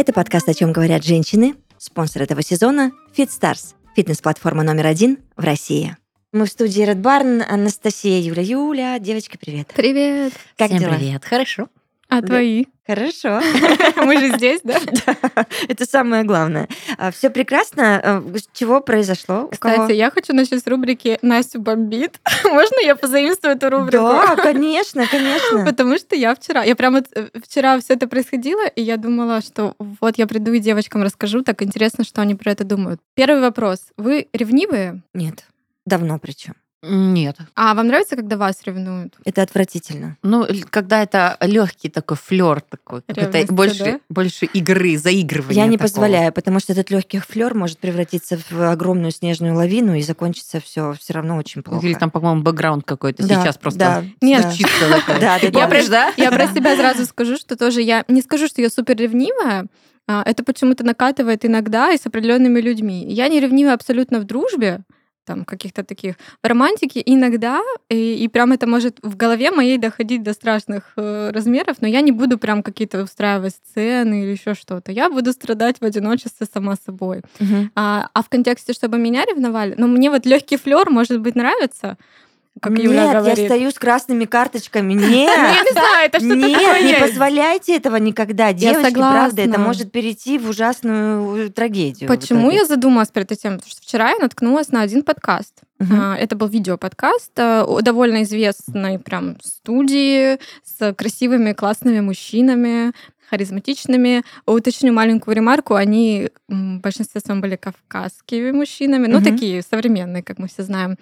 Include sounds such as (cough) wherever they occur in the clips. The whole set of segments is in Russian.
Это подкаст «О чем говорят женщины». Спонсор этого сезона – FitStars, фитнес-платформа номер один в России. Мы в студии Red Barn. Анастасия, Юля. Юля, девочки, привет. Привет. Как Всем дела? привет, хорошо. А Да. твои? Хорошо. (laughs) Мы же здесь, да? (laughs) Да, Это самое главное. Все прекрасно. А, Чего произошло? Кстати, я хочу начать с рубрики «Настю бомбит». (laughs) Можно я позаимствую эту рубрику? Да, конечно, конечно. Потому что я вчера, я прямо э, вчера все это происходило, и я думала, что вот я приду и девочкам расскажу, так интересно, что они про это думают. Первый вопрос. Вы ревнивые? Нет, давно причем. Нет. А вам нравится, когда вас ревнуют? Это отвратительно. Ну, когда это легкий такой флер такой, это больше, да? больше игры, заигрывания. Я не такого. позволяю, потому что этот легкий флер может превратиться в огромную снежную лавину и закончиться все все равно очень плохо. Или там, по-моему, бэкграунд какой-то Да, сейчас просто да, Нет, (laughs) да. да. Помнишь, да? Я про себя сразу скажу, что тоже я не скажу, что я супер ревнивая. а, Это почему-то накатывает иногда и с определенными людьми. Я не ревнивая абсолютно в дружбе, там каких-то таких в романтике иногда, и, и прям это может в голове моей доходить до страшных э, размеров, но я не буду прям какие-то устраивать сцены или еще что-то. Я буду страдать в одиночестве сама собой. Мгм. А, а в контексте, чтобы меня ревновали, ну мне вот легкий флер, может быть, нравится, как Нет, Юля я говорит. стою с красными карточками. (laughs) Ну, я Нет, не знаю, это что-то нет, такое не позволяйте этого никогда. Девочки, правда, это может перейти в ужасную э, трагедию. Почему я задумалась эту тему? Потому что вчера я наткнулась на один подкаст. А, Это был видеоподкаст э, довольно известной прям студии с красивыми, классными мужчинами, харизматичными. Уточню маленькую ремарку, они в большинстве своем были кавказскими мужчинами, ну, Мгм. такие современные, как мы все знаем.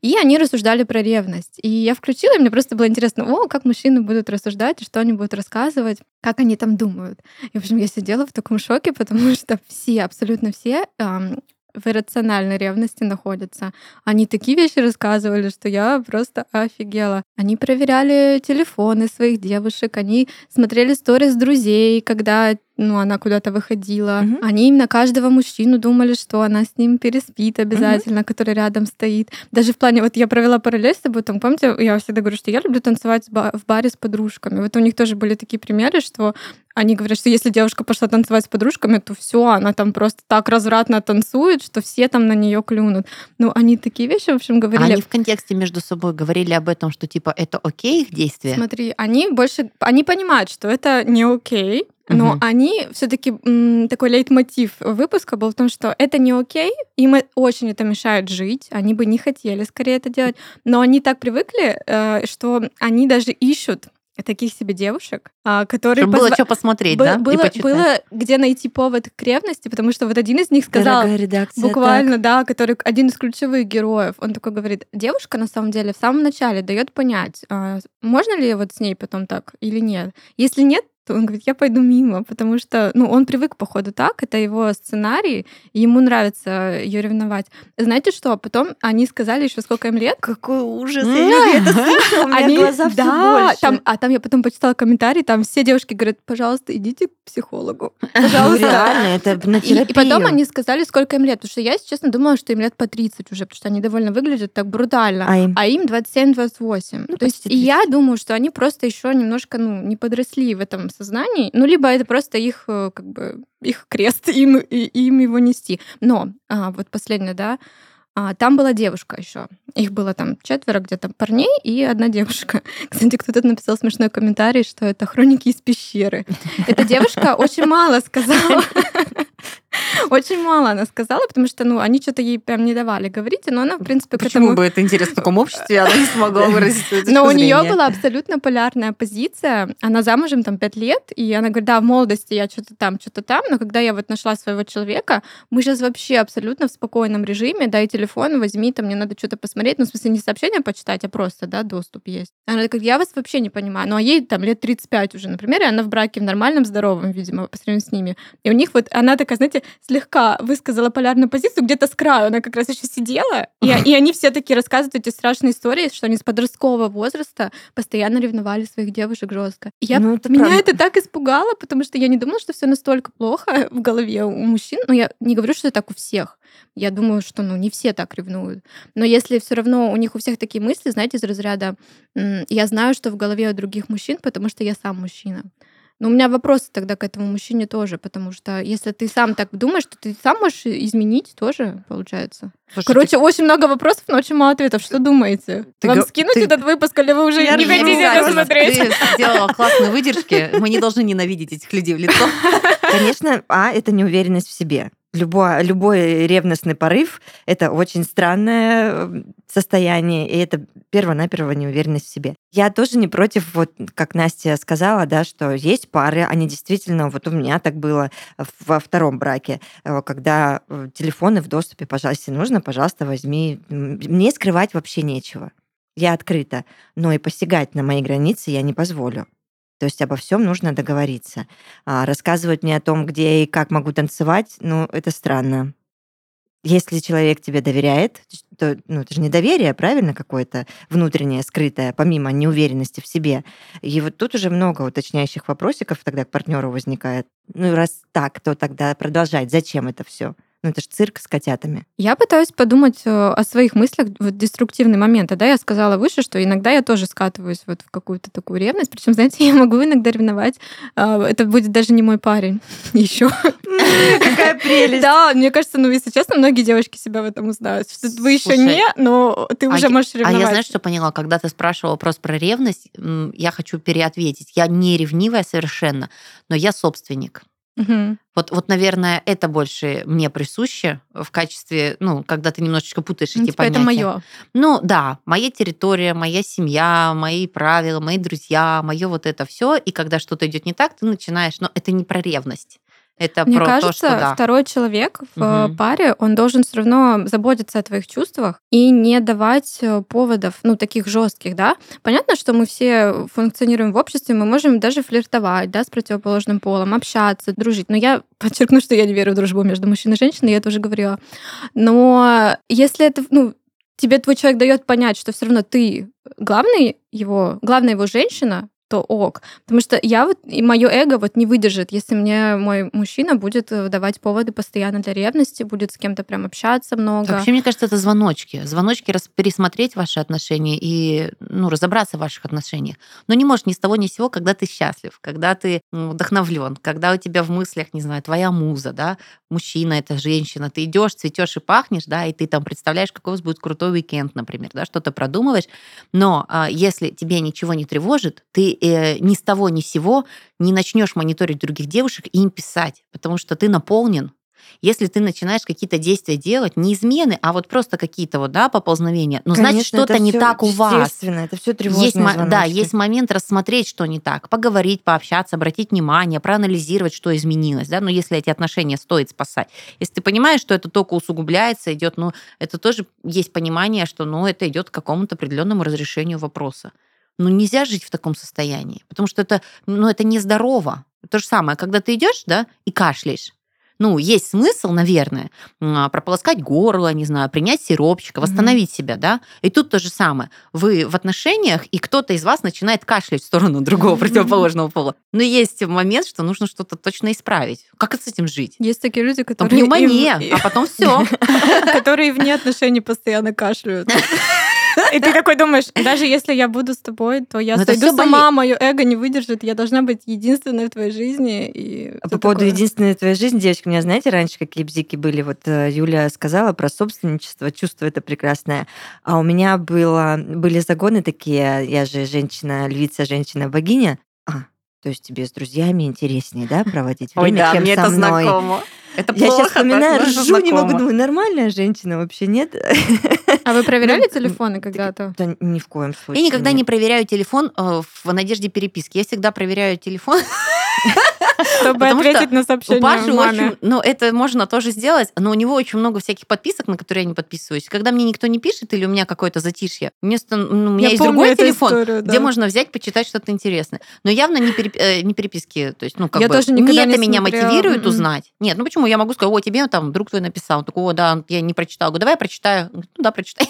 И они рассуждали про ревность. И я включила, и мне просто было интересно, о, как мужчины будут рассуждать, что они будут рассказывать, как они там думают. И, в общем, я сидела в таком шоке, (laughs) потому что все, абсолютно все ам, в иррациональной ревности находятся. Они такие вещи рассказывали, что я просто офигела. Они проверяли телефоны своих девушек, они смотрели сторис друзей, когда ну, она куда-то выходила. Мгм. Они именно каждого мужчину думали, что она с ним переспит обязательно, который рядом стоит. Даже в плане, вот я провела параллель с тобой, там, помните, я всегда говорю, что я люблю танцевать в баре с подружками. Вот у них тоже были такие примеры, что они говорят, что если девушка пошла танцевать с подружками, то все, она там просто так развратно танцует, что все там на нее клюнут. Ну, они такие вещи, в общем, А говорили. Они в контексте между собой говорили об этом, что типа это окей их действия? Смотри, они больше, они понимают, что это не окей, но Мгм. они все-таки такой лейтмотив выпуска был в том, что это не окей, им э- очень это мешает жить, они бы не хотели скорее это делать, но они так привыкли, э, что они даже ищут таких себе девушек, а, которые Чтобы было позва- что посмотреть, Бы- да? Было, было где найти повод к ревности, потому что вот один из них сказал, редакция, Буквально, так. да, который один из ключевых героев. Он такой говорит, девушка на самом деле в самом начале дает понять, а, можно ли вот с ней потом так или нет. Если нет, то он говорит, я пойду мимо, потому что, ну, он привык, походу, так, это его сценарий, и ему нравится ее ревновать. Знаете что? Потом они сказали еще, сколько им лет, Какой ужас. Я это (laughs) слышала, у меня они, глаза все больше. там, а там я потом почитала комментарии, там все девушки говорят, пожалуйста, идите к психологу. Ну, Пожалуйста. реально, это на И, и потом терапию. они сказали, сколько им лет. Потому что я, если честно, думала, что им лет по 30 уже, потому что они довольно выглядят так брутально. А им? А им 27-28. Ну, То есть и я думаю, что они просто еще немножко ну, не подросли в этом сознании. Ну, либо это просто их, э, как бы, их крест, (laughs) им, и, им его нести. Но а, вот последнее, да, а, там была девушка еще. Их было там четверо где-то парней и одна девушка. (laughs) Кстати, кто-то написал смешной комментарий, что это хроники из пещеры. Эта девушка очень мало сказала. (laughs) (laughs) Очень мало она сказала, потому что, ну, они что-то ей прям не давали говорить, но она, в принципе, к Почему этому... бы это интересно в таком (laughs) обществе, она не смогла выразить Но у нее была абсолютно полярная позиция. Она замужем там пять лет, и она говорит, да, в молодости я что-то там, что-то там, но когда я вот нашла своего человека, мы сейчас вообще абсолютно в спокойном режиме, дай телефон, возьми, там мне надо что-то посмотреть, ну, в смысле, не сообщение почитать, а просто, да, доступ есть. Она такая, я вас вообще не понимаю. Ну, а ей там лет 35 уже, например, и она в браке в нормальном, здоровом, видимо, по сравнению с ними. И у них вот, она такая, знаете, слегка высказала полярную позицию, где-то с краю, она как раз еще сидела, и, и они все такие рассказывают эти страшные истории, что они с подросткового возраста постоянно ревновали своих девушек жестко. И я, Ну, это меня правда. это так испугало, потому что я не думала, что все настолько плохо (laughs) в голове у мужчин. Ну, я не говорю, что так у всех. Я думаю, что ну, не все так ревнуют. Но если все равно у них у всех такие мысли, знаете, из разряда «М, «я знаю, что в голове у других мужчин, потому что я сам мужчина». Но у меня вопросы тогда к этому мужчине тоже, потому что если ты сам так думаешь, то ты сам можешь изменить тоже, получается. Слушай, Короче, очень много вопросов, но очень мало ответов. Что думаете? Ты Вам го- скинуть ты- этот выпуск, или вы уже Я не хотите это смотреть? Ты сделала классные выдержки. Мы не должны ненавидеть этих людей в лицо. Конечно, а это неуверенность в себе. Любой, любой ревностный порыв — это очень странное э, состояние, и это перво-наперво неуверенность в себе. Я тоже не против, вот как Настя сказала, да, что есть пары, они действительно, вот у меня так было во втором браке, э, когда э, телефоны в доступе, пожалуйста, если нужно, пожалуйста, возьми. Мне скрывать вообще нечего. Я открыта, но и посягать на мои границы я не позволю. То есть обо всем нужно договориться. А рассказывать мне о том, где и как могу танцевать, ну, это странно. Если человек тебе доверяет, то ну, это же не доверие, правильно, какое-то внутреннее, скрытое, помимо неуверенности в себе. И вот тут уже много уточняющих вопросиков тогда к партнеру возникает. Ну, раз так, то тогда продолжать. Зачем это все? Ну, это же цирк с котятами. Я пытаюсь подумать э, о своих мыслях в деструктивные моменты. Да, я сказала выше, что иногда я тоже скатываюсь вот в какую-то такую ревность. Причем, знаете, (laughs) я могу иногда ревновать. а, Это будет даже не мой парень (laughs) еще. Какая прелесть! Да, мне кажется, ну, если честно, многие девушки себя в этом узнают. Что вы еще не, но ты а уже можешь А ревновать. я, знаешь, что поняла? Когда ты спрашивал вопрос про ревность, я хочу переответить. Я не ревнивая совершенно, но я собственник. Мгм. Вот, вот, наверное, это больше мне присуще в качестве, ну, когда ты немножечко путаешь Ну, эти типа, это понятия. мое. Ну да, моя территория, моя семья, мои правила, мои друзья, мое вот это все. И когда что-то идет не так, ты начинаешь. Но это не про ревность. Это Мне про кажется, то, что да. второй человек в Мгм. паре, он должен все равно заботиться о твоих чувствах и не давать э, поводов, ну, таких жестких, да. Понятно, что мы все функционируем в обществе, мы можем даже флиртовать, да, с противоположным полом, общаться, дружить. Но я (laughs) подчеркну, что я не верю в дружбу между мужчиной и женщиной, я это уже говорила. Но если это, ну, тебе твой человек дает понять, что все равно ты главный его, главная его женщина, то ок. Потому что я вот, и мое эго вот не выдержит, если мне мой мужчина будет э, давать поводы постоянно для ревности, будет с кем-то прям общаться много. Вообще, мне кажется, это звоночки. Звоночки пересмотреть ваши отношения и ну, разобраться в ваших отношениях. Но не можешь ни с того ни с сего, когда ты счастлив, когда ты вдохновлен, когда у тебя в мыслях, не знаю, твоя муза, да, мужчина, это женщина, ты идешь, цветешь и пахнешь, да, и ты там представляешь, какой у вас будет крутой уикенд, например, да, что-то продумываешь. Но а, если тебе ничего не тревожит, ты э, ни с того ни с сего не начнешь мониторить других девушек и им писать, потому что ты наполнен если ты начинаешь какие-то действия делать, не измены, а вот просто какие-то вот, да, поползновения, ну, значит, Конечно, что-то это не так у вас. Это все тревожные Есть, мо- да, звоночки. есть момент рассмотреть, что не так, поговорить, пообщаться, обратить внимание, проанализировать, что изменилось, да, но если эти отношения стоит спасать. Если ты понимаешь, что это только усугубляется, идет, ну, это тоже есть понимание, что, ну, это идет к какому-то определенному разрешению вопроса. Ну, нельзя жить в таком состоянии, потому что это, ну, это нездорово. То же самое, когда ты идешь, да, и кашляешь. Ну, есть смысл, наверное, м, прополоскать горло, не знаю, принять сиропчика, восстановить себя, да. И тут то же самое. Вы в отношениях, и кто-то из вас начинает кашлять в сторону (laughs) другого противоположного пола. Но есть момент, что нужно что-то точно исправить. Как с этим жить? Есть такие люди, Там которые, пневмония, и- а потом все. (laughs) которые вне отношений постоянно кашляют. (laughs) (laughs) И ты такой думаешь, даже если я буду с тобой, то я сойду всё с ума, мое эго не выдержит, я должна быть единственной в твоей жизни. А по поводу единственной твоей жизни, девочки, у меня, знаете, раньше какие бзики были? Вот э, Юля сказала про собственничество, чувство это прекрасное. А у меня было, были загоны такие, я же женщина, львица, женщина-богиня. А, то есть тебе с друзьями интереснее, да, проводить время, чем со мной? Это Я сейчас плохо, вспоминаю, ржу, не могу, знакомо. думаю, нормальная женщина вообще, нет? (laughs) А вы проверяли Ну, телефоны когда-то? Да ни в коем случае. Я никогда нет. не проверяю телефон э, в надежде переписки. Я всегда проверяю телефон. (laughs) Чтобы Потому ответить на У сообщение Паши маме. очень, ну, это можно тоже сделать, но у него очень много всяких подписок, на которые я не подписываюсь. Когда мне никто не пишет или у меня какое-то затишье, вместо, ну, у меня Я есть другой телефон, историю, где можно взять, почитать что-то интересное. Но явно не, переп- э, не переписки. То есть, ну, как Я бы, тоже не не это меня смотрела, мотивирует узнать. Нет, ну почему? Я могу сказать, о, тебе там друг твой написал. Он такой, о, да, я не прочитал. Говорю, давай я прочитаю. Ну да, прочитай.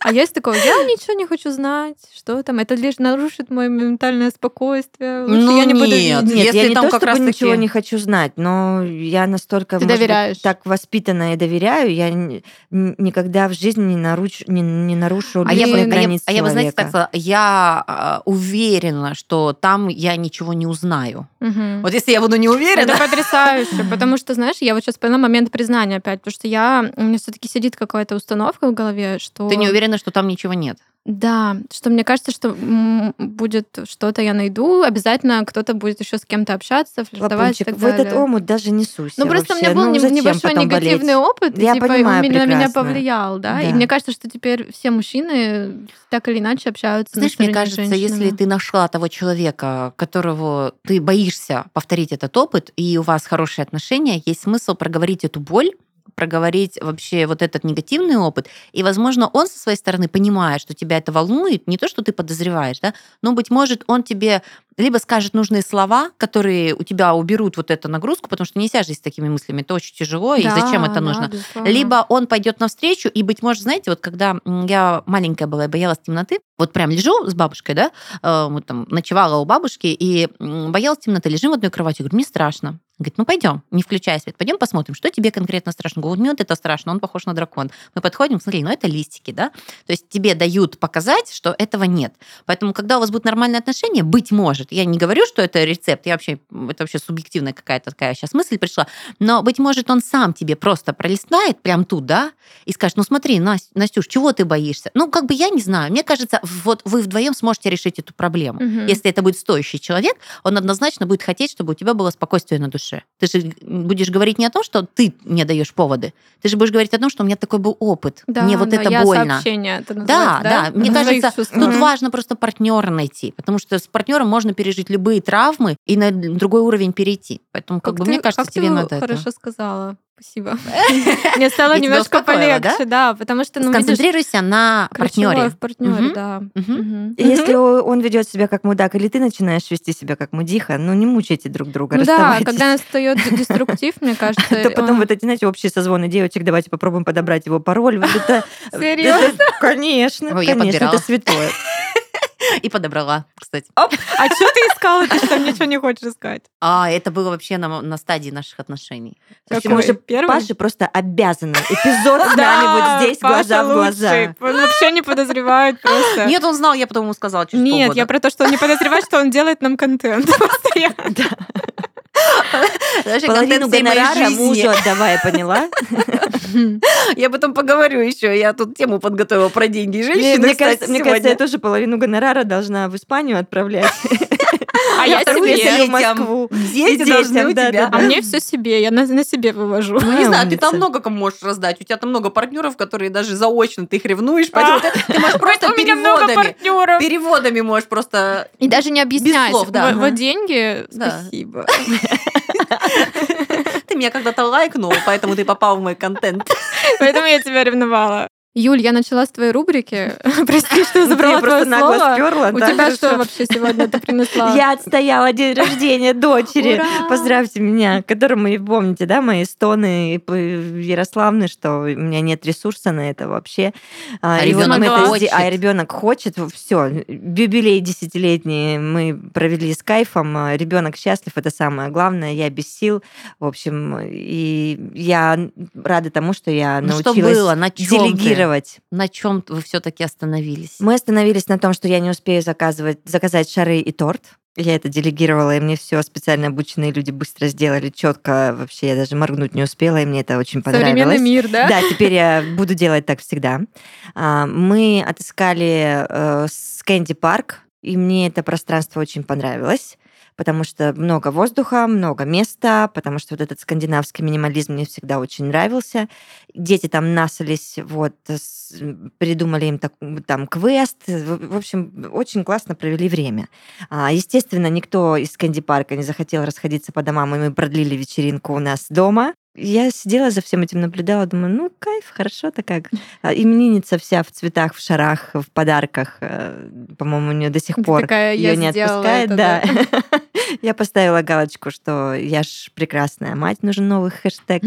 А есть такое, я (laughs) ничего не хочу знать, что там, это лишь нарушит мое ментальное спокойствие. Лучше Ну я не буду нет. видеть. Нет, Если я не там то, как чтобы раз-таки- ничего не хочу знать, но я настолько Ты может быть, доверяешь. так воспитана и доверяю, я никогда в жизни не, наруч- не, не нарушу А я, бы, а я- а я бы, знаете, так сказала, я а, уверена, что там я ничего не узнаю. Мгм. Вот если я буду не уверена, Это потрясающе, потому что, знаешь, я вот сейчас поняла момент признания опять, потому что я, у меня все таки сидит какая-то установка в голове, что... ты не уверена, что там ничего нет. Да, что мне кажется, что будет что-то я найду, обязательно кто-то будет еще с кем-то общаться, флиртовать и так в этот далее. омут даже не суйся Ну, просто у меня вообще. был Ну, небольшой негативный болеть? опыт, Я типа, понимаю он меня- на меня прекрасно. повлиял, да. И Да. мне кажется, что теперь все мужчины так или иначе общаются Знаешь, на мне кажется, если ты нашла того человека, которого ты боишься повторить этот опыт, и у вас хорошие отношения, есть смысл проговорить эту боль, проговорить вообще вот этот негативный опыт, и, возможно, он со своей стороны понимает, что тебя это волнует, не то, что ты подозреваешь, да, но, быть может, он тебе либо скажет нужные слова, которые у тебя уберут вот эту нагрузку, потому что нельзя жить с такими мыслями, это очень тяжело, и Да, зачем это да, нужно? безусловно. Либо он пойдет навстречу, и, быть может, знаете, вот когда я маленькая была и боялась темноты, вот прям лежу с бабушкой, да, э, вот там ночевала у бабушки, и боялась темноты, лежим в одной кровати, говорю, мне страшно. Говорит, ну пойдем, не включай свет, пойдем посмотрим, что тебе конкретно страшно. Говорю, мне вот это страшно, он похож на дракон. Мы подходим, смотри, ну это листики, да. То есть тебе дают показать, что этого нет. Поэтому, когда у вас будут нормальные отношения, быть может, я не говорю, что это рецепт, я вообще, это вообще субъективная какая-то такая сейчас мысль пришла, но, быть может, он сам тебе просто пролистает прям тут, да, и скажет, ну смотри, Настя, Настюш, чего ты боишься? Ну, как бы я не знаю. Мне кажется, вот вы вдвоем сможете решить эту проблему. Мгм. Если это будет стоящий человек, он однозначно будет хотеть, чтобы у тебя было спокойствие на душе. Ты же будешь говорить не о том, что ты мне даешь поводы, ты же будешь говорить о том, что у меня такой был опыт, Да, мне вот да, это я больно. сообщение это Да, называется, да, мне своих кажется, тут важно просто партнера найти, потому что с партнером можно пережить любые травмы и на другой уровень перейти. Поэтому, как, бы, ты- мне кажется, как тебе надо это. хорошо сказала. Спасибо. (laughs) Мне стало немножко полегче, да, потому что, ну, видишь, Сконцентрируйся на партнере. в партнере, да. Если он ведет себя как мудак, или ты начинаешь вести себя как мудиха, ну не мучайте друг друга, Ну да, когда настает деструктив, мне (laughs) кажется, то потом вот эти, знаете, общие созвоны девочек, давайте попробуем подобрать его пароль. (laughs) Серьезно? конечно, конечно, это святое. (laughs) И подобрала, кстати. А что ты искала? Ты что, ничего не хочешь искать? А это было вообще на, на стадии наших отношений. Какой? мы же Первый? Паше просто обязаны эпизод с нами вот здесь, Паша глаза в глаза. Он вообще не подозревает просто. Нет, он знал, я потом ему сказала через Нет, я про то, что он не подозревает, что он делает нам контент. (laughs) Даже Половину гонорара мужу отдавай, поняла? (laughs) Я потом поговорю еще. Я тут тему подготовила про деньги и женщины, мне кажется, я тоже половину гонорара должна в Испанию отправлять. (laughs) А я себе. себе в Детям. Москву. Дети должны детям, у да, тебя. да, А мне все себе, я на, на себе вывожу. Ну, не знаю, ты там много кому можешь раздать. У тебя там много партнеров, которые даже заочно ты их ревнуешь. Поэтому ты, можешь (laughs) просто У меня много переводами. партнеров. Переводами можешь просто... И даже не объяснять. слов, да. Вот- деньги, спасибо. (laughs) Ты меня когда-то лайкнул, поэтому ты попал в мой контент. Поэтому я тебя ревновала. Юль, я начала с твоей рубрики. (laughs) Прости, что Ты забрала просто твое нагло слово. сперла. У да, тебя хорошо. что вообще сегодня ты принесла? Я отстояла день рождения дочери. Ура! Поздравьте меня, которому, и помните, да, мои стоны Ярославны, что у меня нет ресурса на это вообще. А мы это хочет. А ребенок хочет. Все, юбилей десятилетний мы провели с кайфом. Ребенок счастлив, это самое главное. Я без сил. В общем, и я рада тому, что я Ну, что научилась было? На чем делегировать. На чем вы все-таки остановились? Мы остановились на том, что я не успею заказывать, заказать шары и торт. Я это делегировала, и мне все специально обученные люди быстро сделали четко. Вообще, я даже моргнуть не успела, и мне это очень Современный понравилось. мир, да? Да, теперь я буду делать так всегда. А, Мы отыскали э, Скэнди парк, и мне это пространство очень понравилось потому что много воздуха, много места, потому что вот этот скандинавский минимализм мне всегда очень нравился. Дети там насались, вот, придумали им так- там квест. В общем, очень классно провели время. А, Естественно, никто из Кэнди Парка не захотел расходиться по домам, и мы продлили вечеринку у нас дома. Я сидела за всем этим, наблюдала, думаю, ну, кайф, хорошо-то как. А, Именинница вся в цветах, в шарах, в подарках. э, По-моему, у нее до сих Ты пор такая, ее не отпускает, это, да. (laughs) Я поставила галочку, что я ж прекрасная мать, нужен новый хэштег.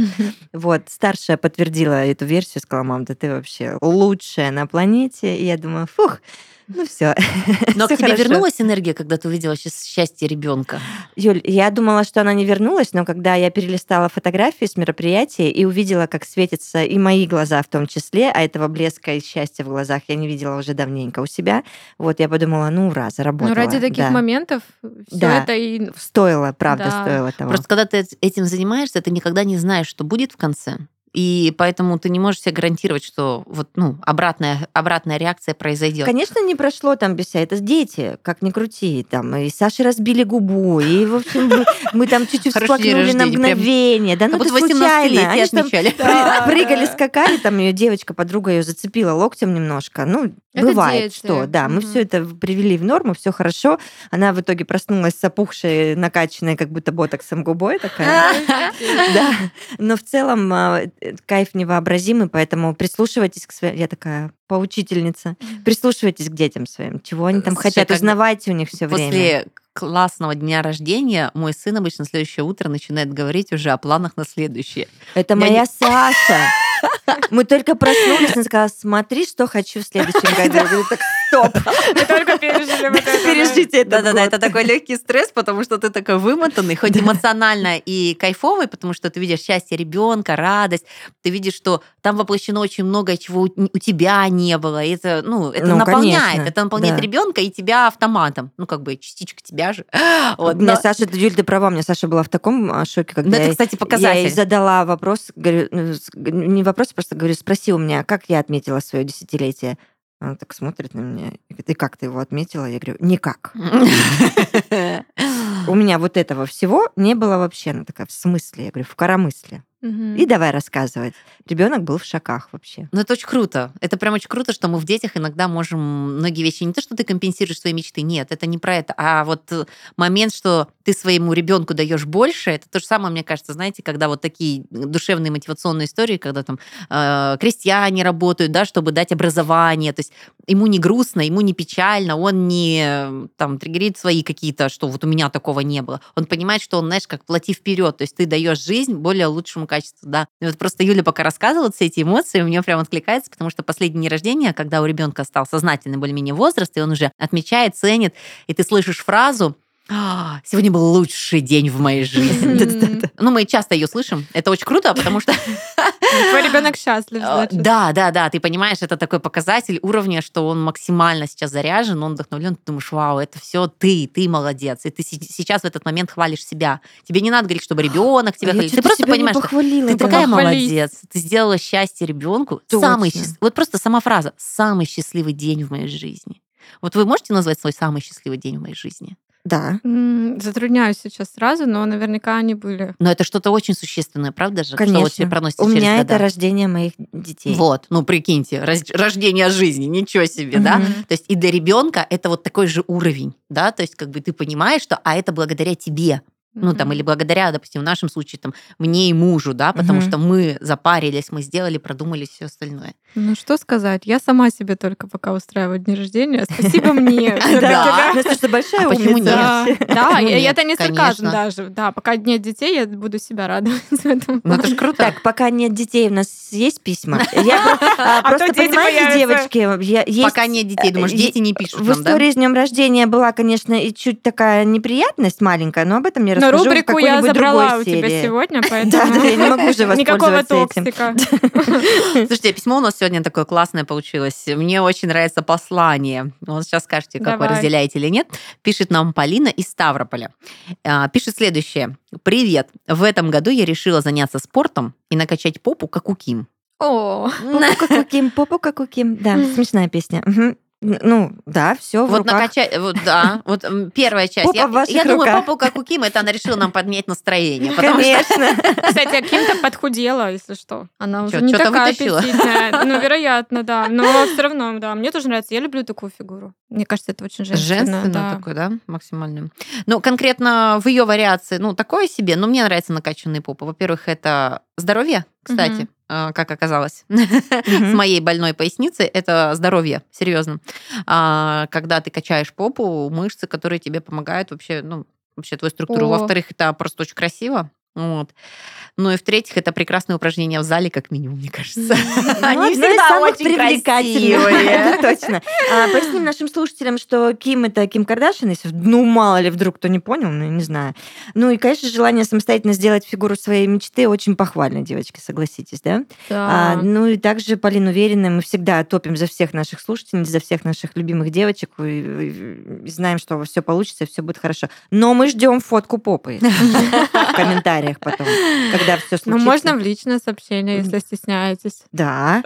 Вот, старшая подтвердила эту версию, сказала, мам, да ты вообще лучшая на планете. И я думаю, фух, Ну все. (laughs) Но к тебе вернулась энергия, когда ты увидела счастье ребенка? Юль, я думала, что она не вернулась, но когда я перелистала фотографии с мероприятия и увидела, как светятся и мои глаза в том числе, а этого блеска и счастья в глазах я не видела уже давненько у себя, вот я подумала, ну ура, заработала. Ну ради таких да. моментов все Да. это и... Стоило, правда, Да. стоило того. Просто когда ты этим занимаешься, ты никогда не знаешь, что будет в конце. И поэтому ты не можешь себе гарантировать, что вот, ну, обратная, обратная реакция произойдет. Конечно, не прошло там без всего. Это дети, как ни крути. Там, и Саше разбили губу, и, в общем, мы, мы там чуть-чуть всплакнули на мгновение. Да, ну Как это будто 18 случайно. Они там (laughs) прыгали, скакали, там ее девочка, подруга ее зацепила локтем немножко. Ну, бывает, что, да, мы все это привели в норму, все хорошо. Она в итоге проснулась с опухшей, накачанной, как будто ботоксом губой такая. (laughs) Да, но в целом а, кайф невообразимый, поэтому прислушивайтесь к своим... Я такая поучительница. Прислушивайтесь к детям своим, чего они там Слушай, хотят, когда- узнавайте у них все время. После классного дня рождения мой сын обычно следующее утро начинает говорить уже о планах на следующее. Это Я моя Саша. (laughs) Мы только проснулись, она сказала, смотри, что хочу в следующем (laughs) году. Я стоп, Мы только пережили вот это. переждите этот Да-да-да, это такой легкий стресс, потому что ты такой вымотанный, хоть эмоционально и кайфовый, потому что ты видишь счастье ребенка, радость, ты видишь, что там воплощено очень много чего у тебя не было. И это, ну, это Ну, наполняет, конечно, это наполняет да. ребенка и тебя автоматом. Ну, как бы частичка тебя же. (gasps) Вот, Мне но- Саша, Юль, ты права, мне Саша была в таком а, шоке, когда Ну, это, я- кстати, я показатель. ей задала вопрос, говорю, ну, не вопрос, просто говорю, спроси у меня, как я отметила свое десятилетие. Она так смотрит на меня, и говорит, и как ты его отметила? Я говорю, никак. (laughs) У меня вот этого всего не было вообще. Она такая, в смысле? Я говорю, в коромысле. Мгм. И давай рассказывать. Ребенок был в шоках вообще. Ну, это очень круто. Это прям очень круто, что мы в детях иногда можем многие вещи... Не то, что ты компенсируешь свои мечты, нет, это не про это. А вот э, момент, что ты своему ребенку даешь больше, это то же самое, мне кажется, знаете, когда вот такие душевные мотивационные истории, когда там э, крестьяне работают, да, чтобы дать образование, то есть ему не грустно, ему не печально, он не там триггерит свои какие-то, что вот у меня такого не было. Он понимает, что он, знаешь, как плати вперед, то есть ты даешь жизнь более лучшему качеству, да. И вот просто Юля пока рассказывала все эти эмоции, у меня прям откликается, потому что последний день рождения, когда у ребенка стал сознательный более-менее возраст, и он уже отмечает, ценит, и ты слышишь фразу «А, Сегодня был лучший день в моей жизни. Ну, мы часто ее слышим. Это очень круто, потому что Твой ребенок счастлив, а, значит. Да, да, да, ты понимаешь, это такой показатель уровня, что он максимально сейчас заряжен, он вдохновлен, ты думаешь, вау, это все ты, ты молодец, и ты сейчас в этот момент хвалишь себя. Тебе не надо говорить, чтобы ребенок тебя Я хвалил. Ты просто понимаешь, похвалила, ты такая молодец, ты сделала счастье ребенку. Самый Вот просто сама фраза «самый счастливый день в моей жизни». Вот вы можете назвать свой самый счастливый день в моей жизни? Да. Затрудняюсь сейчас сразу, но наверняка они были. Но это что-то очень существенное, правда же? Что вот тебе Конечно. проносится У через меня года? это рождение моих детей. Вот, ну прикиньте, рождение жизни, ничего себе, да? То есть и для ребенка это вот такой же уровень, да, то есть как бы ты понимаешь, что а это благодаря тебе, ну там или благодаря, допустим, в нашем случае там мне и мужу, да, потому Мгм. что мы запарились, мы сделали, продумали все остальное. Ну что сказать, я сама себе только пока устраиваю дни рождения. (laughs) Спасибо мне. Да. Большая А почему умница. нет? Да, это не сарказм даже. Да, пока нет детей, я буду себя радовать в этом. Ну это же круто. Так, пока нет детей, у нас есть письма. Я (laughs) а, то просто, понимаете, девочки. Пока нет детей, думаешь, э, дети не пишут В истории с днем рождения была, конечно, и чуть такая неприятность маленькая, но об этом я Но расскажу рубрику я забрала у тебя серии. сегодня, (laughs) поэтому да, я не могу же (laughs) никакого токсика. (laughs) Слушайте, письмо у нас сегодня такое классное получилось. Мне очень нравится послание. Вот сейчас скажете, как вы разделяете или нет. Пишет нам Полина из Ставрополя. А, Пишет следующее. Привет. В этом году я решила заняться спортом и накачать попу, как у Ким. О, Попу как у Ким, попу как у Ким. Да, смешная песня. Ну, да, все в Вот руках. накачать, вот да, вот первая часть. Попа я в я думаю, руках. попу как у Ким, это она решила нам поднять настроение. Потому что Конечно. (laughs) кстати, а Ким-то подхудела, если что. Она уже Чё, не чё-то такая вытащила? аппетитная. (laughs) Ну, вероятно, да. Но все равно, да, мне тоже нравится. Я люблю такую фигуру. Мне кажется, это очень женственно. Женственно да. такой, да, максимально. Ну, конкретно в ее вариации, ну, такое себе, но мне нравится накачанные попы. Во-первых, это здоровье, кстати, э, как оказалось, (laughs) с моей больной поясницей, это здоровье, серьезно. А, Когда ты качаешь попу, мышцы, которые тебе помогают вообще, ну, вообще твою структуру. Во-вторых, это просто очень красиво. Вот. Ну и в-третьих, это прекрасное упражнение в зале, как минимум, мне кажется. (laughs) Они Ну, всегда очень. Это (laughs) точно. А, Поясним нашим слушателям, что Ким это Ким Кардашин, если, ну, мало ли вдруг кто не понял, ну, не знаю. Ну и, конечно, желание самостоятельно сделать фигуру своей мечты очень похвально, девочки, согласитесь, да? А, Да. ну и также, Полин, уверена, мы всегда топим за всех наших слушательниц, за всех наших любимых девочек, знаем, что все получится, все будет хорошо. Но мы ждем фотку попы (laughs) в комментариях потом, когда все случится. Ну, можно в личное сообщение, если стесняетесь. Да,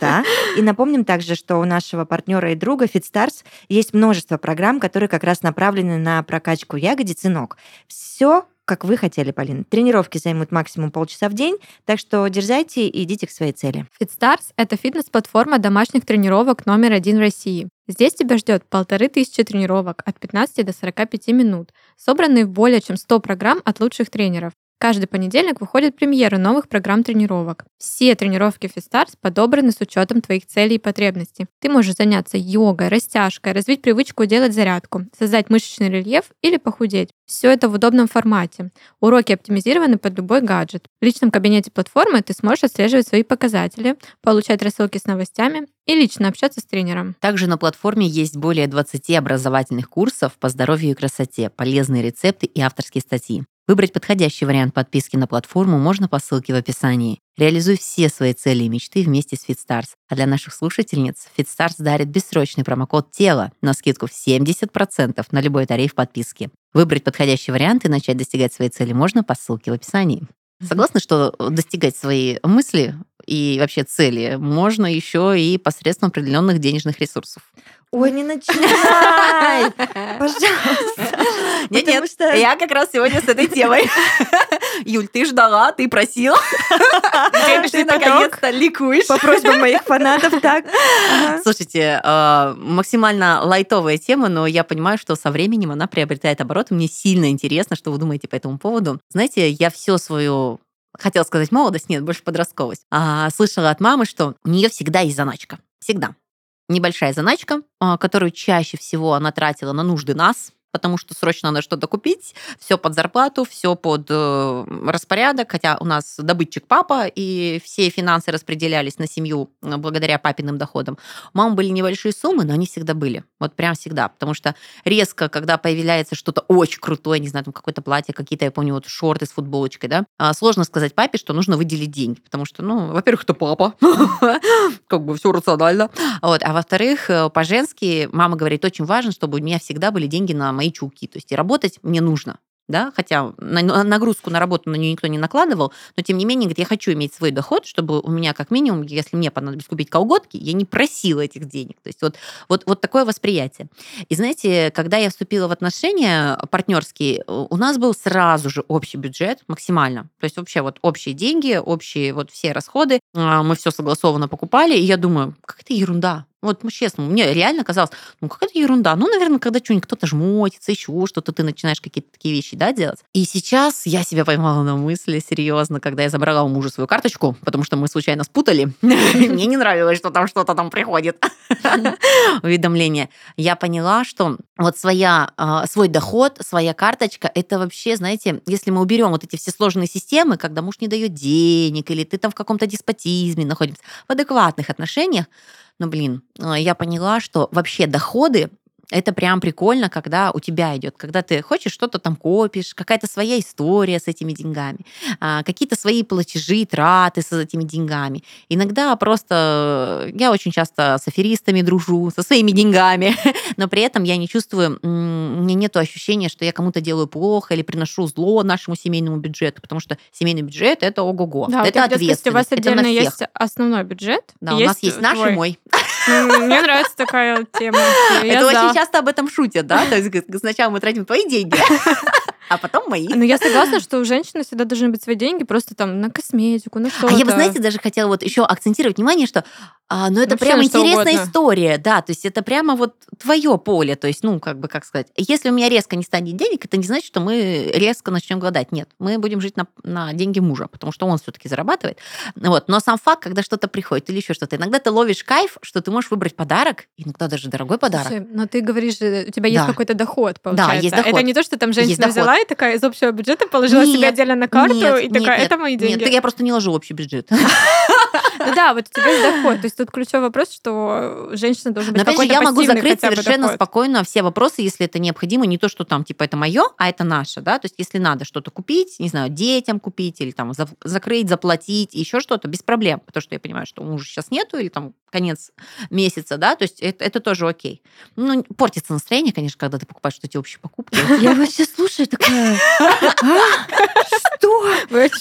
да. И напомним также, что у нашего партнера и друга FitStars есть множество программ, которые как раз направлены на прокачку ягодиц и ног. Все как вы хотели, Полина. Тренировки займут максимум полчаса в день, так что дерзайте и идите к своей цели. FitStars — это фитнес-платформа домашних тренировок номер один в России. Здесь тебя ждет полторы тысячи тренировок от 15 до 45 минут, собранные в более чем 100 программ от лучших тренеров. Каждый понедельник выходит премьера новых программ тренировок. Все тренировки FitStars подобраны с учетом твоих целей и потребностей. Ты можешь заняться йогой, растяжкой, развить привычку делать зарядку, создать мышечный рельеф или похудеть. Все это в удобном формате. Уроки оптимизированы под любой гаджет. В личном кабинете платформы ты сможешь отслеживать свои показатели, получать рассылки с новостями и лично общаться с тренером. Также на платформе есть более 20 образовательных курсов по здоровью и красоте, полезные рецепты и авторские статьи. Выбрать подходящий вариант подписки на платформу можно по ссылке в описании. Реализуй все свои цели и мечты вместе с FitStars. А для наших слушательниц FitStars дарит бессрочный промокод «ТЕЛО» на скидку в 70% на любой тариф подписки. Выбрать подходящий вариант и начать достигать своей цели можно по ссылке в описании. Согласна, что достигать свои мысли и вообще цели можно еще и посредством определенных денежных ресурсов. Ой, не начинай! Пожалуйста. Нет, нет, что- я как раз сегодня с этой темой. Юль, ты ждала, ты просила. Ты наконец-то ликуешь. По просьбам моих фанатов, так. Слушайте, э, максимально лайтовая тема, но я понимаю, что со временем она приобретает обороты. Мне сильно интересно, что вы думаете по этому поводу. Знаете, я всю свою хотела сказать молодость, нет, больше подростковость. А, слышала от мамы, что у нее всегда есть заначка. Всегда. Небольшая заначка, а, которую чаще всего она тратила на нужды нас, потому что срочно надо что-то купить, все под зарплату, все под э, распорядок, хотя у нас добытчик папа, и все финансы распределялись на семью э, благодаря папиным доходам. У мамы были небольшие суммы, но они всегда были. Вот прям всегда. Потому что резко, когда появляется что-то очень крутое, не знаю, там какое-то платье, какие-то, я помню, вот шорты с футболочкой, да, а, сложно сказать папе, что нужно выделить деньги. Потому что, ну, во-первых, это папа. (laughs) Как бы все рационально. Вот. А во-вторых, э, по-женски мама говорит, очень важно, чтобы у меня всегда были деньги на мои чулки. То есть и работать мне нужно да, хотя на- на- нагрузку на работу на нее никто не накладывал, но тем не менее, говорит, я хочу иметь свой доход, чтобы у меня как минимум, если мне понадобится купить колготки, я не просила этих денег. То есть вот, вот, вот такое восприятие. И знаете, когда я вступила в отношения партнерские, у нас был сразу же общий бюджет максимально. То есть вообще вот общие деньги, общие вот все расходы, а, мы все согласованно покупали, и я думаю, как это ерунда. Вот, ну, честно, мне реально казалось, ну, какая-то ерунда. Ну, наверное, когда что-нибудь кто-то жмотится, еще что-то, ты начинаешь какие-то такие вещи, да, делать. И сейчас я себя поймала на мысли, серьезно, когда я забрала у мужа свою карточку, потому что мы случайно спутали. (laughs) Мне не нравилось, что там что-то там приходит. (laughs) Уведомление. Я поняла, что вот своя, а, свой доход, своя карточка, это вообще, знаете, если мы уберем вот эти все сложные системы, когда муж не дает денег, или ты там в каком-то деспотизме находишься, в адекватных отношениях, ну, блин, а, я поняла, что вообще доходы это прям прикольно, когда у тебя идет, когда ты хочешь что-то там копишь, какая-то своя история с этими деньгами, а, какие-то свои платежи, траты с этими деньгами. Иногда просто я очень часто с аферистами дружу, со своими деньгами, (laughs) но при этом я не чувствую, у меня нет ощущения, что я кому-то делаю плохо или приношу зло нашему семейному бюджету, потому что семейный бюджет это ого-го, Да, это хотела сказать, у вас ответственность, это на отдельно всех. есть основной бюджет. Да, и у нас есть наш и твой. мой. Ну, Мне нравится такая тема. Я Это за. очень часто об этом шутят, да? То есть сначала мы тратим твои деньги, а потом мои. Ну, я согласна, что у женщины всегда должны быть свои деньги просто там на косметику, на что-то. А я бы, знаете, даже хотела вот еще акцентировать внимание, что А, ну, это Вообще прям интересная угодно. история, да, то есть это прямо вот твое поле, то есть, ну, как бы, как сказать, если у меня резко не станет денег, это не значит, что мы резко начнем голодать, нет, мы будем жить на, на деньги мужа, потому что он все-таки зарабатывает, вот, но сам факт, когда что-то приходит или еще что-то, иногда ты ловишь кайф, что ты можешь выбрать подарок, иногда даже дорогой подарок, Слушай, но ты говоришь, же, у тебя есть Да. какой-то доход, получается. есть доход. Это не то, что там женщина взяла и такая из общего бюджета положила себе Нет, отдельно на карту нет, и нет, такая, это мои деньги. Нет, я просто не ложу в общий бюджет. (laughs) Ну (laughs) да, вот у тебя есть доход. То есть тут ключевой вопрос, что женщина должна быть Но опять же, я могу закрыть совершенно доход. спокойно все вопросы, если это необходимо. Не то, что там, типа, это мое, а это наше, да. То есть, если надо что-то купить, не знаю, детям купить или там за- закрыть, заплатить, еще что-то, без проблем. Потому что я понимаю, что мужа сейчас нету, или там конец месяца, да, то есть это, это тоже окей. Ну, портится настроение, конечно, когда ты покупаешь что-то общие покупки. (laughs) Я вас сейчас слушаю, такая, «А? что?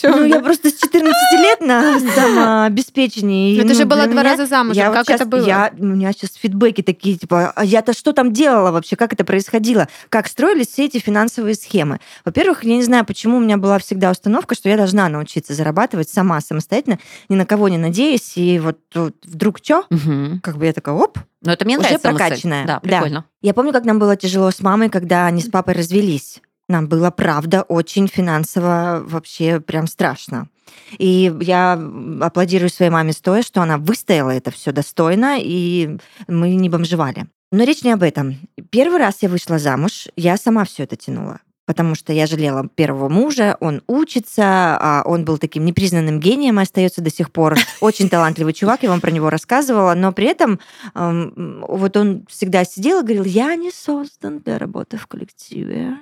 Ну, я просто с 14 лет на самообеспечении. Ну, и, ты же ну, была два меня- раза замужем. Я вот Как щас- это было? Я, у меня сейчас фидбэки такие, типа, а я-то что там делала вообще, как это происходило, как строились все эти финансовые схемы. Во-первых, я не знаю, почему у меня была всегда установка, что я должна научиться зарабатывать сама, самостоятельно, ни на кого не надеясь, и вот тут вдруг что? Мгм. Как бы я такая, оп, Но это мне Уже нравится прокачанная, Да, да. прикольно. я помню, как нам было тяжело с мамой, когда они с папой развелись. Нам было, правда, очень финансово вообще прям страшно. И я аплодирую своей маме стоя, что она выстояла это все достойно, и мы не бомжевали. Но речь не об этом. Первый раз я вышла замуж, я сама все это тянула. Потому что я жалела первого мужа, он учится, а он был таким непризнанным гением и остается до сих пор. Очень талантливый чувак, я вам про него рассказывала, но при этом вот он всегда сидел и говорил, я не создан для работы в коллективе.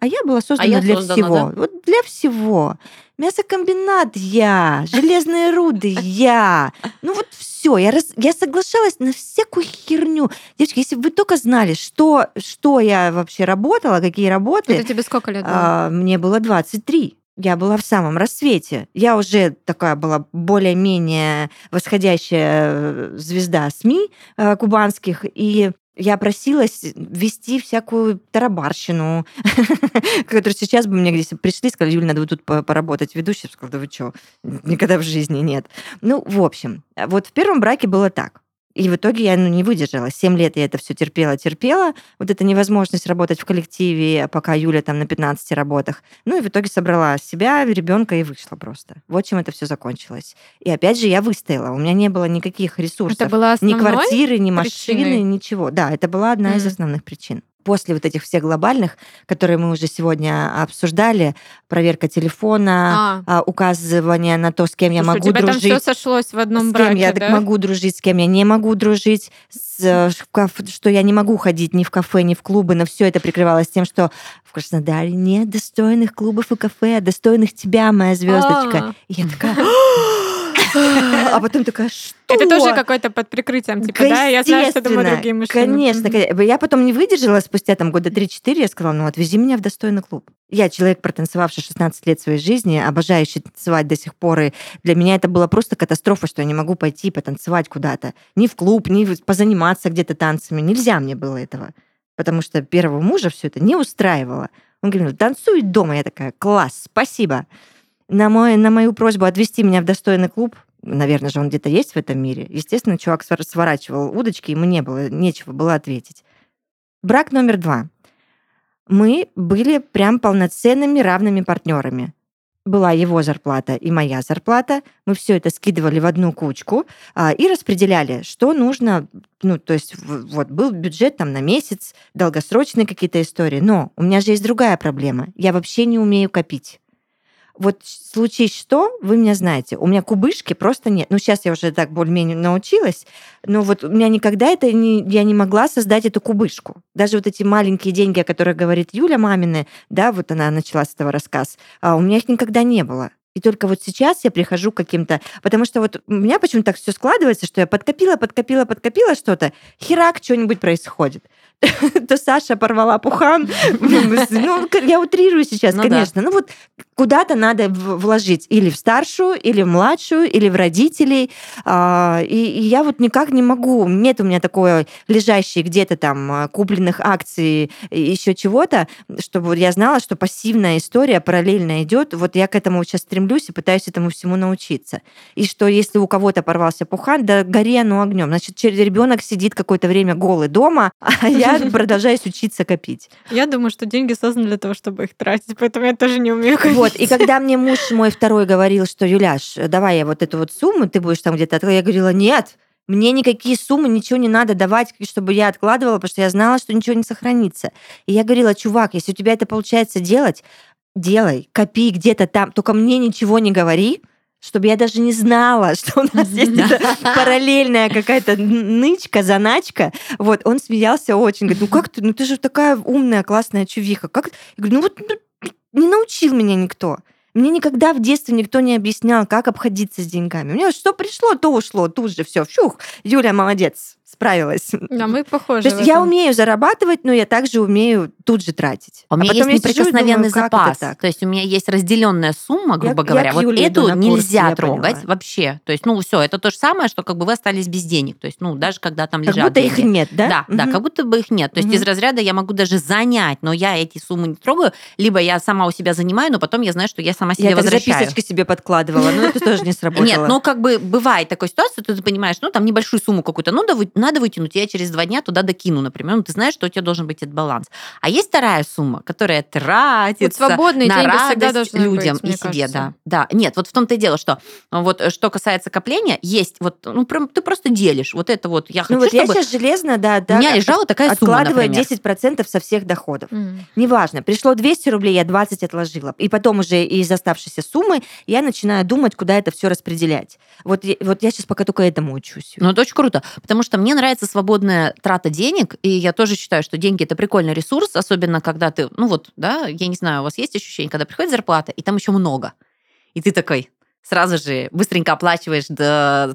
А я была создана я для создана, всего. Вот для всего. Мясокомбинат я, железные руды я. Ну вот все. Я, раз- я соглашалась на всякую херню. Девочки, если бы вы только знали, что, что я вообще работала, какие работы, Это тебе сколько лет было? а, мне было 23. Я была в самом рассвете. Я уже такая была более-менее восходящая э, звезда СМИ э, кубанских. И я просилась вести всякую тарабарщину, (laughs) которую сейчас бы мне бы пришли, сказали, Юля, надо вот тут по- поработать ведущей. Я сказала, да вы что, никогда в жизни нет. Ну, в общем, вот в первом браке было так. И в итоге я ну, не выдержала. Семь лет я это все терпела, терпела. Вот эта невозможность работать в коллективе, пока Юля там на 15 работах. Ну и в итоге собрала себя, ребенка и вышла просто. Вот чем это все закончилось. И опять же, я выстояла. У меня не было никаких ресурсов. Это была Ни квартиры, ни машины, причиной? ничего. Да, это была одна из Мгм. основных причин. После вот этих всех глобальных, которые мы уже сегодня обсуждали, проверка телефона, А, а, указывание на то, с кем я слушай, могу у тебя дружить. там все сошлось в одном с браке, кем я да? могу дружить, с кем я не могу дружить, с, э, что я не могу ходить ни в кафе, ни в клубы, но все это прикрывалось тем, что в Краснодаре нет достойных клубов и кафе, а достойных тебя, моя звездочка. А. И я такая... (gasps) А (laughs) потом такая, что? Это тоже какой-то под прикрытием, типа, да? Я знаю, что Естественно, другие мужчины. Конечно. Я потом не выдержала, спустя там года 3-4, я сказала, ну, отвези меня в достойный клуб. Я человек, протанцевавший 16 лет своей жизни, обожающий танцевать до сих пор, и для меня это была просто катастрофа, что я не могу пойти потанцевать куда-то. Ни в клуб, ни позаниматься где-то танцами. Нельзя мне было этого. Потому что первого мужа все это не устраивало. Он говорил, танцуй дома. Я такая, класс, спасибо. На, мой, на мою просьбу отвезти меня в достойный клуб, наверное же, он где-то есть в этом мире. Естественно, чувак свор- сворачивал удочки, ему не было, нечего было ответить. Брак номер два. Мы были прям полноценными равными партнерами. Была его зарплата и моя зарплата. Мы все это скидывали в одну кучку а, и распределяли, что нужно. Ну, то есть вот был бюджет там на месяц, долгосрочные какие-то истории. Но у меня же есть другая проблема. Я вообще не умею копить вот случись что, вы меня знаете, у меня кубышки просто нет. Ну, сейчас я уже так более-менее научилась, но вот у меня никогда это не, я не могла создать эту кубышку. Даже вот эти маленькие деньги, о которых говорит Юля мамины, да, вот она начала с этого рассказ, а у меня их никогда не было. И только вот сейчас я прихожу к каким-то... Потому что вот у меня почему-то так все складывается, что я подкопила, подкопила, подкопила что-то, херак, что-нибудь происходит. (laughs) то Саша порвала пухан. Ну, я утрирую сейчас, Ну да. конечно. Ну вот куда-то надо вложить или в старшую, или в младшую, или в родителей. А, И, я вот никак не могу. Нет у меня такое лежащее где-то там а, купленных акций, еще чего-то, чтобы я знала, что пассивная история параллельно идет. Вот я к этому сейчас стремлюсь и пытаюсь этому всему научиться. И что если у кого-то порвался пухан, да гори оно огнем. Значит, ребенок сидит какое-то время голый дома, (laughs) а я продолжаюсь учиться копить. Я думаю, что деньги созданы для того, чтобы их тратить, поэтому я тоже не умею копить. Вот, и когда мне муж мой второй говорил, что, Юляш, давай я вот эту вот сумму, ты будешь там где-то я говорила, нет, мне никакие суммы, ничего не надо давать, чтобы я откладывала, потому что я знала, что ничего не сохранится. И я говорила, чувак, если у тебя это получается делать, делай, копи где-то там, только мне ничего не говори, чтобы я даже не знала, (laughs) что у нас есть эта параллельная какая-то нычка, заначка. Вот, он смеялся очень, говорит, ну как ты, ну ты же такая умная, классная чувиха, как? Я говорю, ну вот ну, не научил меня никто. Мне никогда в детстве никто не объяснял, как обходиться с деньгами. У меня что пришло, то ушло, тут же все. Фух, Юля молодец, справилась. Да, мы похожи. То есть я умею зарабатывать, но я также умею тут же тратить. У А меня потом есть я неприкосновенный думаю, как это запас. То есть у меня есть разделенная сумма, грубо я говоря. к Вот эту нельзя я трогать поняла. вообще. То есть, ну, все, это то же самое, что как бы вы остались без денег. То есть, ну, даже когда там Как лежат будто их деньги. нет, да? Да, да, Мгм. как будто бы их нет. То есть Мгм. из разряда я могу даже занять, но я эти суммы не трогаю, либо я сама у себя занимаю, но потом я знаю, что я сама себе Я возвращаю. записочки себе подкладывала, но это тоже не (laughs) сработало. Нет, ну как бы бывает такая ситуация, ты понимаешь, ну там небольшую сумму какую-то, ну да, надо вытянуть, я через два дня туда докину, например, ну ты знаешь, что у тебя должен быть этот баланс. А есть вторая сумма, которая тратится Вот свободные на деньги всегда радость должны людям быть, и себе, кажется. да. Да, нет, вот в том-то и дело, что вот что касается копления, есть вот, ну прям ты просто делишь, вот это вот я хочу, Ну вот я чтобы сейчас железно, да, у да, меня лежала такая сумма, откладываю например. 10% со всех доходов. М. Неважно, пришло 200 рублей, я 20 отложила. И потом уже из оставшейся суммы я начинаю думать, куда это все распределять. Вот, я- вот я сейчас пока только этому учусь. Ну, это очень круто, потому что мне нравится свободная трата денег, и я тоже считаю, что деньги это прикольный ресурс, особенно когда ты, ну вот, да, я не знаю, у вас есть ощущение, когда приходит зарплата, и там еще много, и ты такой сразу же быстренько оплачиваешь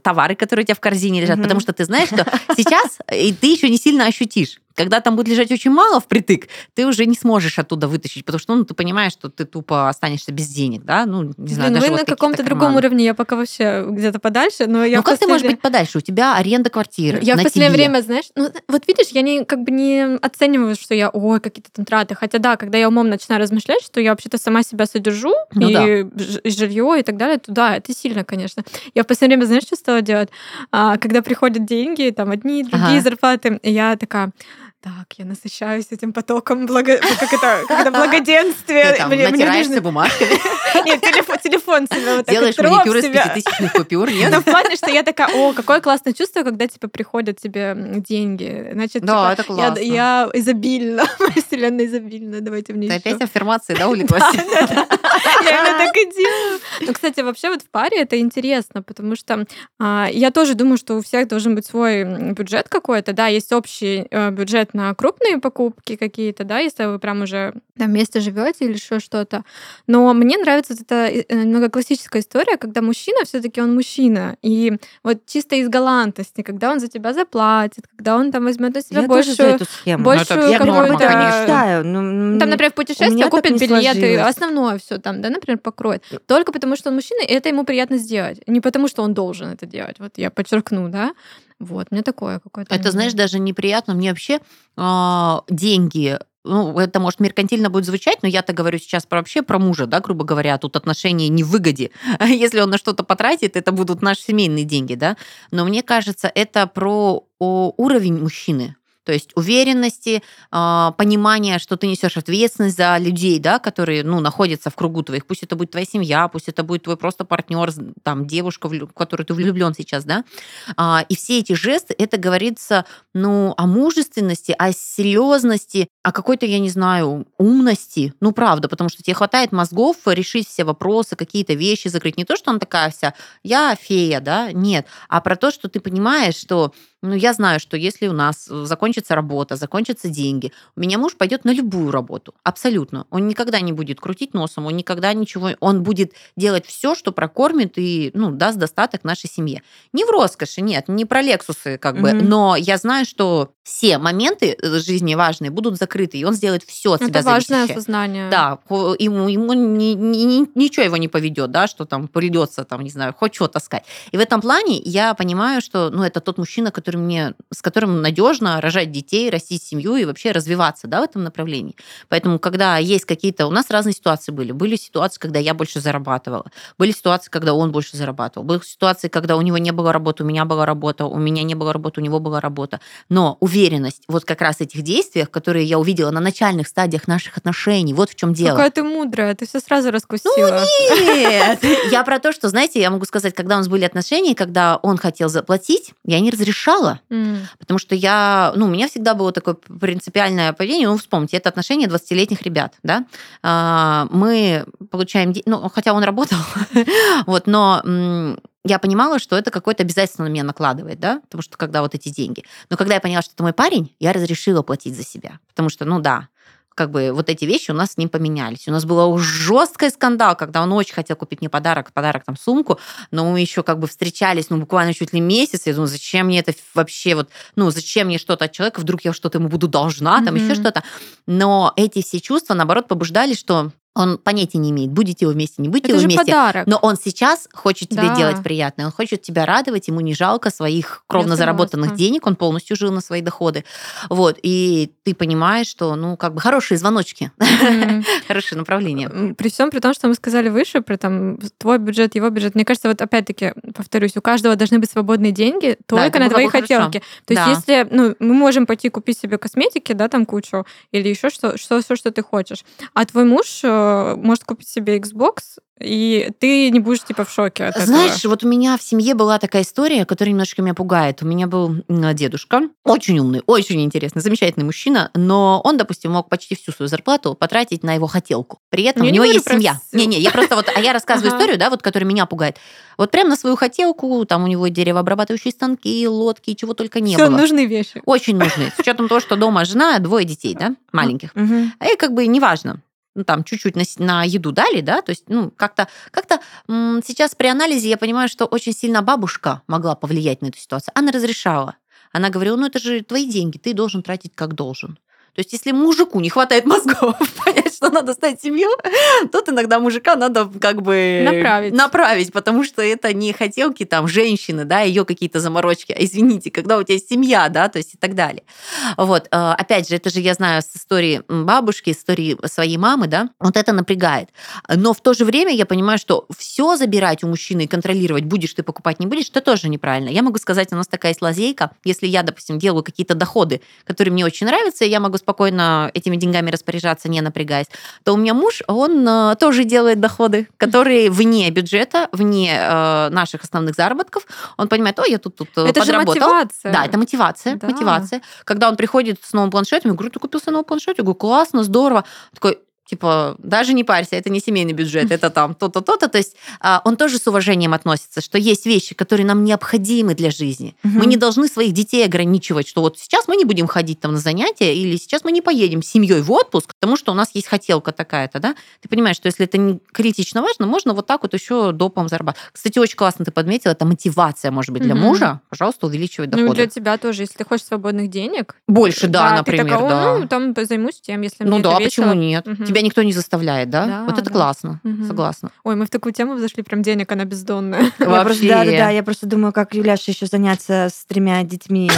товары, которые у тебя в корзине лежат, Мгм. потому что ты знаешь, что (laughs) сейчас и ты еще не сильно ощутишь. Когда там будет лежать очень мало впритык, ты уже не сможешь оттуда вытащить, потому что ну, ты понимаешь, что ты тупо останешься без денег, да? Ну, не знаю, Блин, даже вы вот на каком-то другом уровне, я пока вообще где-то подальше, но я Ну, как ты можешь быть подальше? У тебя аренда квартиры. Я в последнее тебе. время, знаешь, ну вот видишь, я не как бы не оцениваю, что я, ой, какие-то там траты. Хотя да, когда я умом начинаю размышлять, что я вообще-то сама себя содержу, Ну и, да. и жилье и так далее, то да, это сильно, конечно. Я в последнее время, знаешь, что стала делать? А, когда приходят деньги, там одни, другие Ага. зарплаты, я такая, так, я насыщаюсь этим потоком благо... (laughs) как это, когда благоденствие. Ты там Мне- мне натираешься нужно- бумажками, (laughs) Нет, телефон, телефон себя вот так делаешь троп маникюр из пятитысячных купюр, Ну, нет? в плане, что я такая, о, какое классное чувство, когда типа приходят тебе деньги. Значит, Да, типа, это я- классно. Я, изобильна, (laughs) моя вселенная изобильна, давайте мне Ты еще. опять аффирмации, да, увлеклась? Я именно так и делаю. Ну, кстати, вообще вот в паре это интересно, потому что а, я тоже думаю, что у всех должен быть свой бюджет какой-то, да, есть общий э, бюджет на крупные покупки какие-то, да, если вы прям уже там вместе живете или еще что-то. Но мне нравится вот эта э, немного классическая история, когда мужчина все-таки он мужчина, и вот чисто из галантности, когда он за тебя заплатит, когда он там возьмет на себя Я тоже за большую эту схему. большую это я прям норма, об этом какую-то- мечтаю. Ну, там, например, в путешествие купит билеты, сложилось. основное все там, да, например, покроет. Только потому, что он мужчина, и это ему приятно сделать. Не потому, что он должен это делать. Вот я подчеркну, да. Вот, мне такое какое-то. Это, знаешь, даже неприятно. Мне вообще а, деньги ну, это, может, меркантильно будет звучать, но я-то говорю сейчас про вообще про мужа, да, грубо говоря, тут отношения не в выгоде. (laughs) Если он на что-то потратит, это будут наши семейные деньги, да. Но мне кажется, это про уровень мужчины. То есть уверенности, а, понимание, что ты несешь ответственность за людей, да, которые ну, находятся в кругу твоих. Пусть это будет твоя семья, пусть это будет твой просто партнер, там, девушка, в которую ты влюблен сейчас, да. А, И все эти жесты, это говорится, ну, о мужественности, о серьезности, о какой-то, я не знаю, умности. Ну, правда, потому что тебе хватает мозгов решить все вопросы, какие-то вещи закрыть. Не то, что она такая вся, я фея, да, нет, а про то, что ты понимаешь, что ну, я знаю, что если у нас закончится работа, закончатся деньги, у меня муж пойдет на любую работу. Абсолютно. Он никогда не будет крутить носом, он никогда ничего... Он будет делать все, что прокормит и ну, даст достаток нашей семье. Не в роскоши, нет, не про лексусы, как бы, Мгм. но я знаю, что все моменты э, жизни важные будут закрыты, и он сделает все от себя Это важное зависящее. Да, ему, ему ни- ни- ни- ничего его не поведет, да, что там придется, там, не знаю, хоть что таскать. И в этом плане я понимаю, что, ну, это тот мужчина, который мне, с которым надежно рожать детей, растить семью и вообще развиваться, да, в этом направлении. Поэтому, когда есть какие-то... У нас разные ситуации были. Были ситуации, когда я больше зарабатывала. Были ситуации, когда он больше зарабатывал. Были ситуации, когда у него не было работы, у меня была работа, у меня не было работы, у него была работа. Но уверенность вот как раз этих действиях, которые я увидела на начальных стадиях наших отношений, вот в чем дело. Какая ты мудрая, ты все сразу раскусила. Нет, (laughs) я про то, что, знаете, я могу сказать, когда у нас были отношения, когда он хотел заплатить, я не разрешала, потому что я, ну, у меня всегда было такое принципиальное поведение, ну, вспомните, это отношения 20-летних ребят, да, А, мы получаем, ну, хотя он работал, (laughs) вот, но я понимала, что это какое-то обязательство на меня накладывает, да, потому что когда вот эти деньги. Но когда я поняла, что это мой парень, я разрешила платить за себя, потому что, ну да, как бы вот эти вещи у нас с ним поменялись. У нас был жесткий скандал, когда он очень хотел купить мне подарок, подарок там сумку, но мы еще как бы встречались, ну, буквально чуть ли месяц. Я думаю, зачем мне это вообще вот, ну, зачем мне что-то от человека, вдруг я что-то ему буду должна, там еще Мгм. что-то. Но эти все чувства, наоборот, побуждали, что он понятия не имеет, будете вы вместе, не будете Это вы же вместе. подарок. Но он сейчас хочет тебе Да. делать приятное, он хочет тебя радовать, ему не жалко своих кровно заработанных денег, он полностью жил на свои доходы. Вот, и ты понимаешь, что, ну, как бы хорошие звоночки, (laughs) хорошее направление. При всем при том, что мы сказали выше, про там твой бюджет, его бюджет, мне кажется, вот опять-таки, повторюсь, у каждого должны быть свободные деньги только на твои хотелки. То есть, если ну, мы можем пойти купить себе косметики, да, там кучу, или еще что, что, что ты хочешь, а твой муж э, может купить себе Xbox, и ты не будешь типа в шоке от этого. Знаешь, вот у меня в семье была такая история, которая немножко меня пугает. У меня был м, дедушка, очень умный, очень интересный, замечательный мужчина, но он, допустим, мог почти всю свою зарплату потратить на его хотелку. При этом Я у не него есть семья. Не-не, я просто вот, а я рассказываю историю, да, вот, которая меня пугает. Вот прям на свою хотелку, там у него деревообрабатывающие станки, лодки, чего только не Все было. нужные вещи. Очень нужны. С учетом того, что дома жена, двое детей, да, маленьких. И как бы неважно. Ну, там чуть-чуть на, на еду дали, да, то есть, ну, как-то, м, сейчас при анализе я понимаю, что очень сильно бабушка могла повлиять на эту ситуацию. Она разрешала. Она говорила, ну, это же твои деньги, ты должен тратить как должен. То есть, если мужику не хватает мозгов (laughs) понять, что надо стать семью, тут иногда мужика надо как бы Направить. направить, потому что это не хотелки там женщины, да, ее какие-то заморочки, а извините, когда у тебя есть семья, да, то есть и так далее. Вот, э, опять же, это же я знаю с истории бабушки, истории своей мамы, да, вот это напрягает. Но в то же время я понимаю, что все забирать у мужчины и контролировать, будешь ты покупать, не будешь, это тоже неправильно. Я могу сказать, у нас такая есть лазейка, если я, допустим, делаю какие-то доходы, которые мне очень нравятся, я могу спокойно этими деньгами распоряжаться, не напрягаясь, то у меня муж, он э, тоже делает доходы, которые вне бюджета, вне э, наших основных заработков. Он понимает, ой, я тут, тут э, Это подработал. мотивация. Да, это мотивация, Да. мотивация. Когда он приходит с новым планшетом, я говорю, ты купился новый планшет? Я говорю, классно, здорово. Такой, типа, даже не парься, это не семейный бюджет, это там то-то, то-то. То есть а, он тоже с уважением относится, что есть вещи, которые нам необходимы для жизни. Мы Мгм. не должны своих детей ограничивать, что вот сейчас мы не будем ходить там на занятия, или сейчас мы не поедем с семьей в отпуск, потому что у нас есть хотелка такая-то, да? Ты понимаешь, что если это не критично важно, можно вот так вот еще допом зарабатывать. Кстати, очень классно ты подметила, это мотивация, может быть, для Мгм. мужа. Пожалуйста, увеличивай Ну, доходы. для тебя тоже, если ты хочешь свободных денег. Больше, да, ты например, такая, «О, да. Ну, там займусь тем, если Ну да, весело. почему нет? Мгм. Тебя никто не заставляет, да? Да, вот это да. классно, Мгм. согласна. Ой, мы в такую тему зашли, прям денег она бездонная. (laughs) Просто, да, да, да, я просто думаю, как Юляша еще заняться с тремя детьми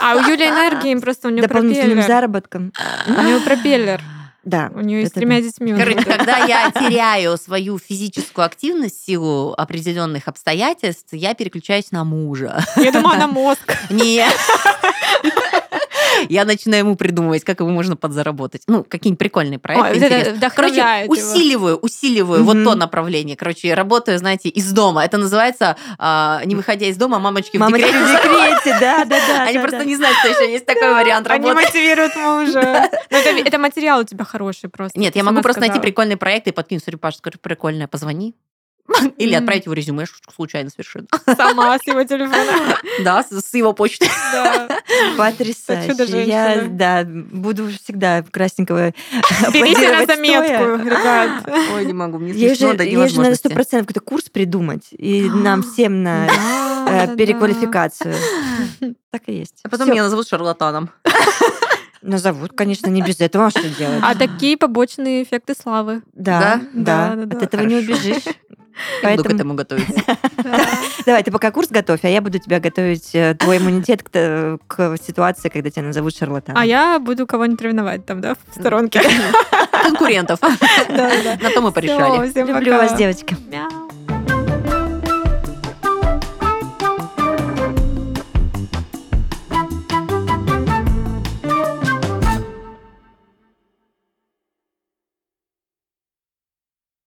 А у Юли энергии просто у нее дополнительным заработком. У нее пропеллер. Да. У нее с тремя детьми. Короче, (laughs) когда я теряю свою физическую активность в силу определенных обстоятельств, я переключаюсь на мужа. Я думаю, на (laughs) мозг. Нет. (laughs) Я начинаю ему придумывать, как его можно подзаработать. Ну, какие-нибудь прикольные проекты. Ой. Короче, усиливаю, усиливаю вот то направление. Короче, работаю, знаете, из дома. Это называется, а, не выходя из дома, мамочки в Мамочки в декрете. декрете, да, да, да. (laughs) Они просто не знают, что еще есть такой вариант Они работы. мотивируют мужа. (laughs) Но это, материал у тебя хороший просто. Нет, я могу просто найти сказала. прикольные проекты и подкинуть. Смотри, Паш, скажи, прикольное, позвони. (laughs) Или отправить его резюме ш- случайно совершенно. (laughs) Сама с его телефона. (laughs) Да, с его почты. Да. Потрясающе. Я, да, буду всегда красненького Берите на заметку, ребят. Ой, не могу, мне смешно до ей же надо сто процентов какой-то курс придумать и (gasps) нам всем на э, переквалификацию. Так и есть. А потом меня назовут шарлатаном. Назовут, конечно, не без этого, а что делать? А такие побочные эффекты славы. Да, Да, да, да, да. от этого не убежишь. Я буду к Поэтому этому готовиться. Да. (laughs) давай, ты пока курс готовь, а я буду тебя готовить, э, твой иммунитет к, ситуации, когда тебя назовут шарлатаном. А я буду кого-нибудь ревновать там, да, в сторонке. Конкурентов. Да, да. На то мы порешали. Люблю вас, девочки. Мяу.